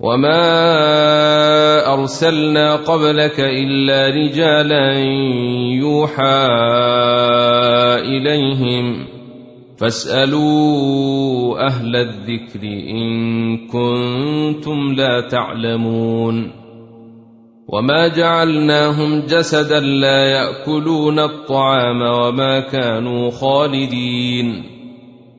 وما ارسلنا قبلك الا رجالا يوحى اليهم فاسالوا أهل الذكر ان كنتم لا تعلمون وما جعلناهم جسدا لا ياكلون الطعام وما كانوا خالدين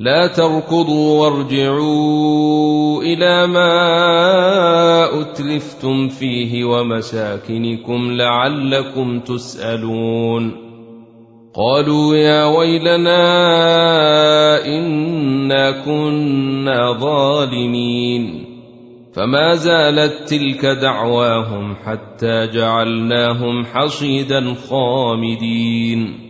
لا تركضوا وارجعوا إلى ما أتلفتم فيه ومساكنكم لعلكم تسألون. قالوا يا ويلنا إنا كنا ظالمين. فما زالت تلك دعواهم حتى جعلناهم حصيدا خامدين.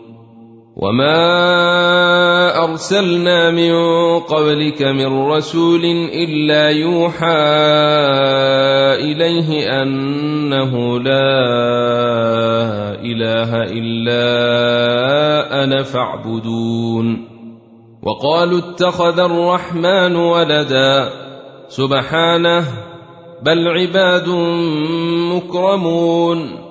وما ارسلنا من قبلك من رسول الا يوحى اليه انه لا اله الا أنا فاعبدون وقالوا اتخذ الرحمن ولدا سبحانه بل عباد مكرمون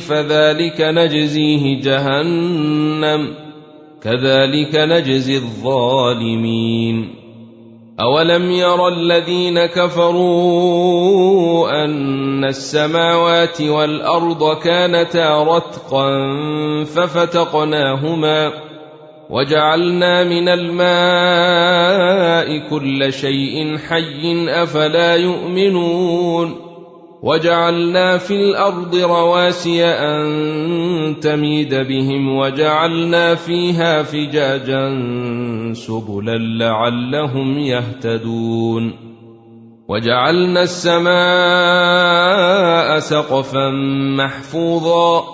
فذلك نجزيه جهنم كذلك نجزي الظالمين. أولم ير الذين كفروا أن السماوات والأرض كانتا رتقا ففتقناهما وجعلنا من الماء كل شيء حي أفلا يؤمنون. وجعلنا في الأرض رواسي أن تميد بهم وجعلنا فيها فجاجا سبلا لعلهم يهتدون وجعلنا السماء سقفا محفوظا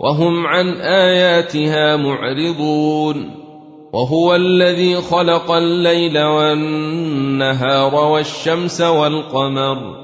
وهم عن آياتها معرضون وهو الذي خلق الليل والنهار والشمس والقمر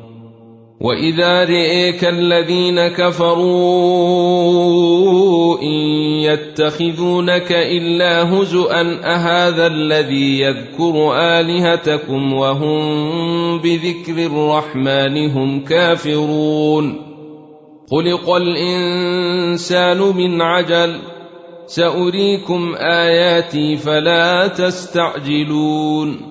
واذا رئيك الذين كفروا ان يتخذونك الا هزءا اهذا الذي يذكر الهتكم وهم بذكر الرحمن هم كافرون خلق الانسان من عجل ساريكم اياتي فلا تستعجلون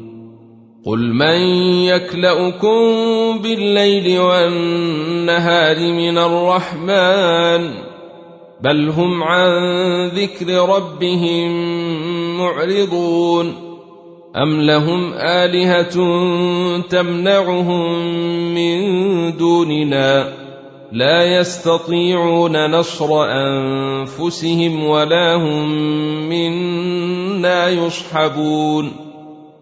قل من يكلاكم بالليل والنهار من الرحمن بل هم عن ذكر ربهم معرضون ام لهم الهه تمنعهم من دوننا لا يستطيعون نصر انفسهم ولا هم منا يصحبون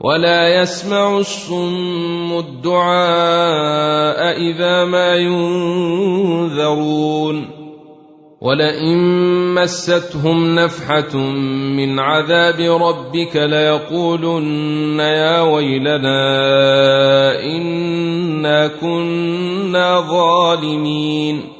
ولا يسمع الصم الدعاء إذا ما ينذرون ولئن مستهم نفحة من عذاب ربك ليقولن يا ويلنا إنا كنا ظالمين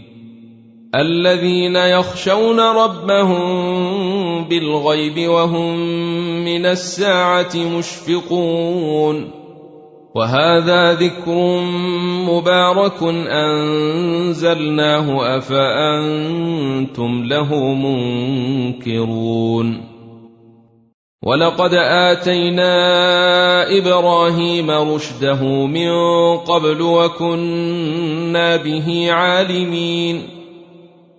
الذين يخشون ربهم بالغيب وهم من الساعة مشفقون. وهذا ذكر مبارك أنزلناه أفأنتم له منكرون. ولقد آتينا إبراهيم رشده من قبل وكنا به عالمين.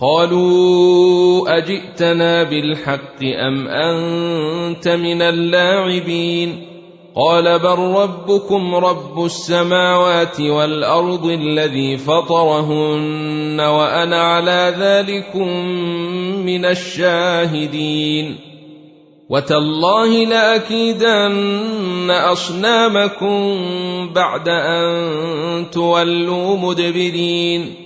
قالوا أجئتنا بالحق أم أنت من اللاعبين قال بل ربكم رب السماوات والأرض الذي فطرهن وأنا على ذلكم من الشاهدين وتالله لأكيدن أصنامكم بعد أن تولوا مدبرين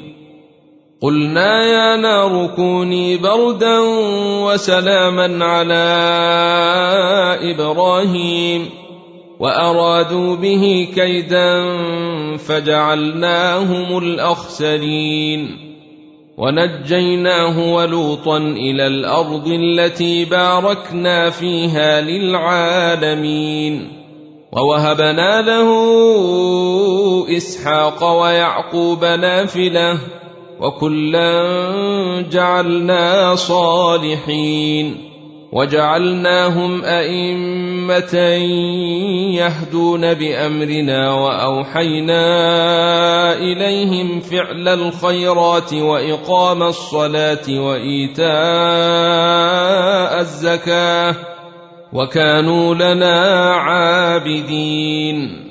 قلنا يا نار كوني بردا وسلاما على إبراهيم وأرادوا به كيدا فجعلناهم الأخسرين ونجيناه ولوطا إلى الأرض التي باركنا فيها للعالمين ووهبنا له إسحاق ويعقوب نافلة وكلا جعلنا صالحين وجعلناهم أئمة يهدون بأمرنا وأوحينا إليهم فعل الخيرات وإقام الصلاة وإيتاء الزكاة وكانوا لنا عابدين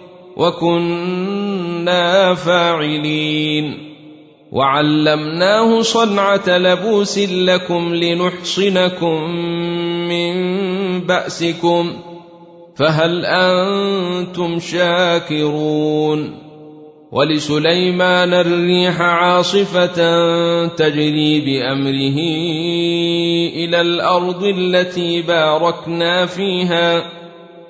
وكنا فاعلين. وعلمناه صنعة لبوس لكم لنحصنكم من بأسكم. فهل أنتم شاكرون؟ ولسليمان الريح عاصفة تجري بأمره إلى الأرض التي باركنا فيها.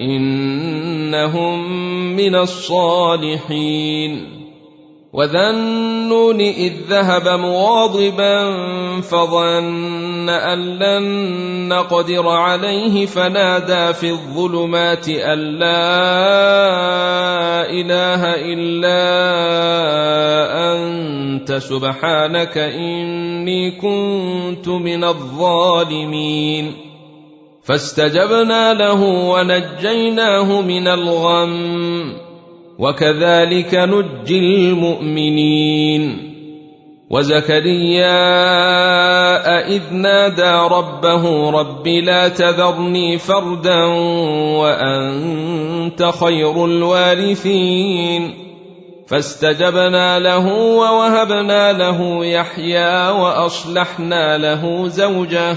إنهم من الصالحين. وذا النون إذ ذهب مواضبا فظن أن لن نقدر عليه فنادى في الظلمات أن لا إله إلا أنت سبحانك إني كنت من الظالمين. فاستجبنا له ونجيناه من الغم وكذلك نجي المؤمنين. وزكريا إذ نادى ربه رب لا تذرني فردا وأنت خير الوارثين. فاستجبنا له ووهبنا له يحيى وأصلحنا له زوجه.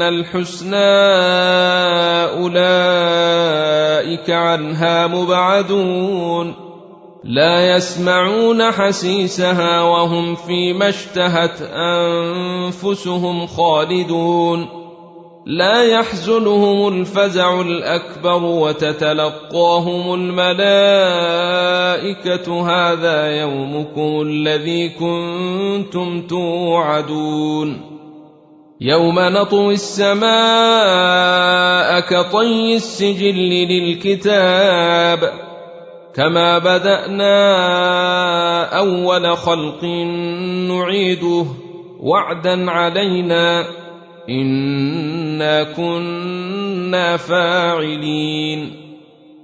منا الحسنى اولئك عنها مبعدون لا يسمعون حسيسها وهم فيما اشتهت انفسهم خالدون لا يحزنهم الفزع الاكبر وتتلقاهم الملائكه هذا يومكم الذي كنتم توعدون يوم نطوي السماء كطي السجل للكتاب كما بدأنا أول خلق نعيده وعدا علينا إنا كنا فاعلين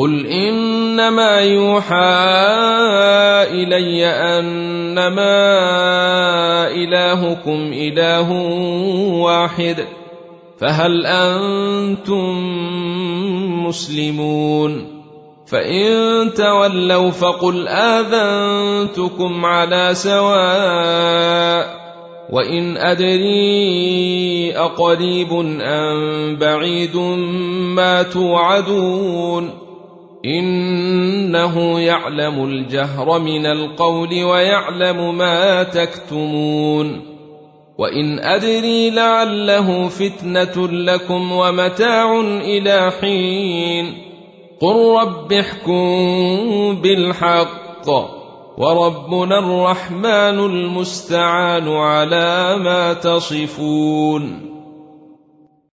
قل انما يوحى الي انما الهكم اله واحد فهل أنتم مسلمون فان تولوا فقل اذنتكم على سواء وان ادري اقريب ام بعيد ما توعدون إنه يعلم الجهر من القول ويعلم ما تكتمون وإن أدري لعله فتنة لكم ومتاع إلى حين قل رب احكم بالحق وربنا الرحمن المستعان على ما تصفون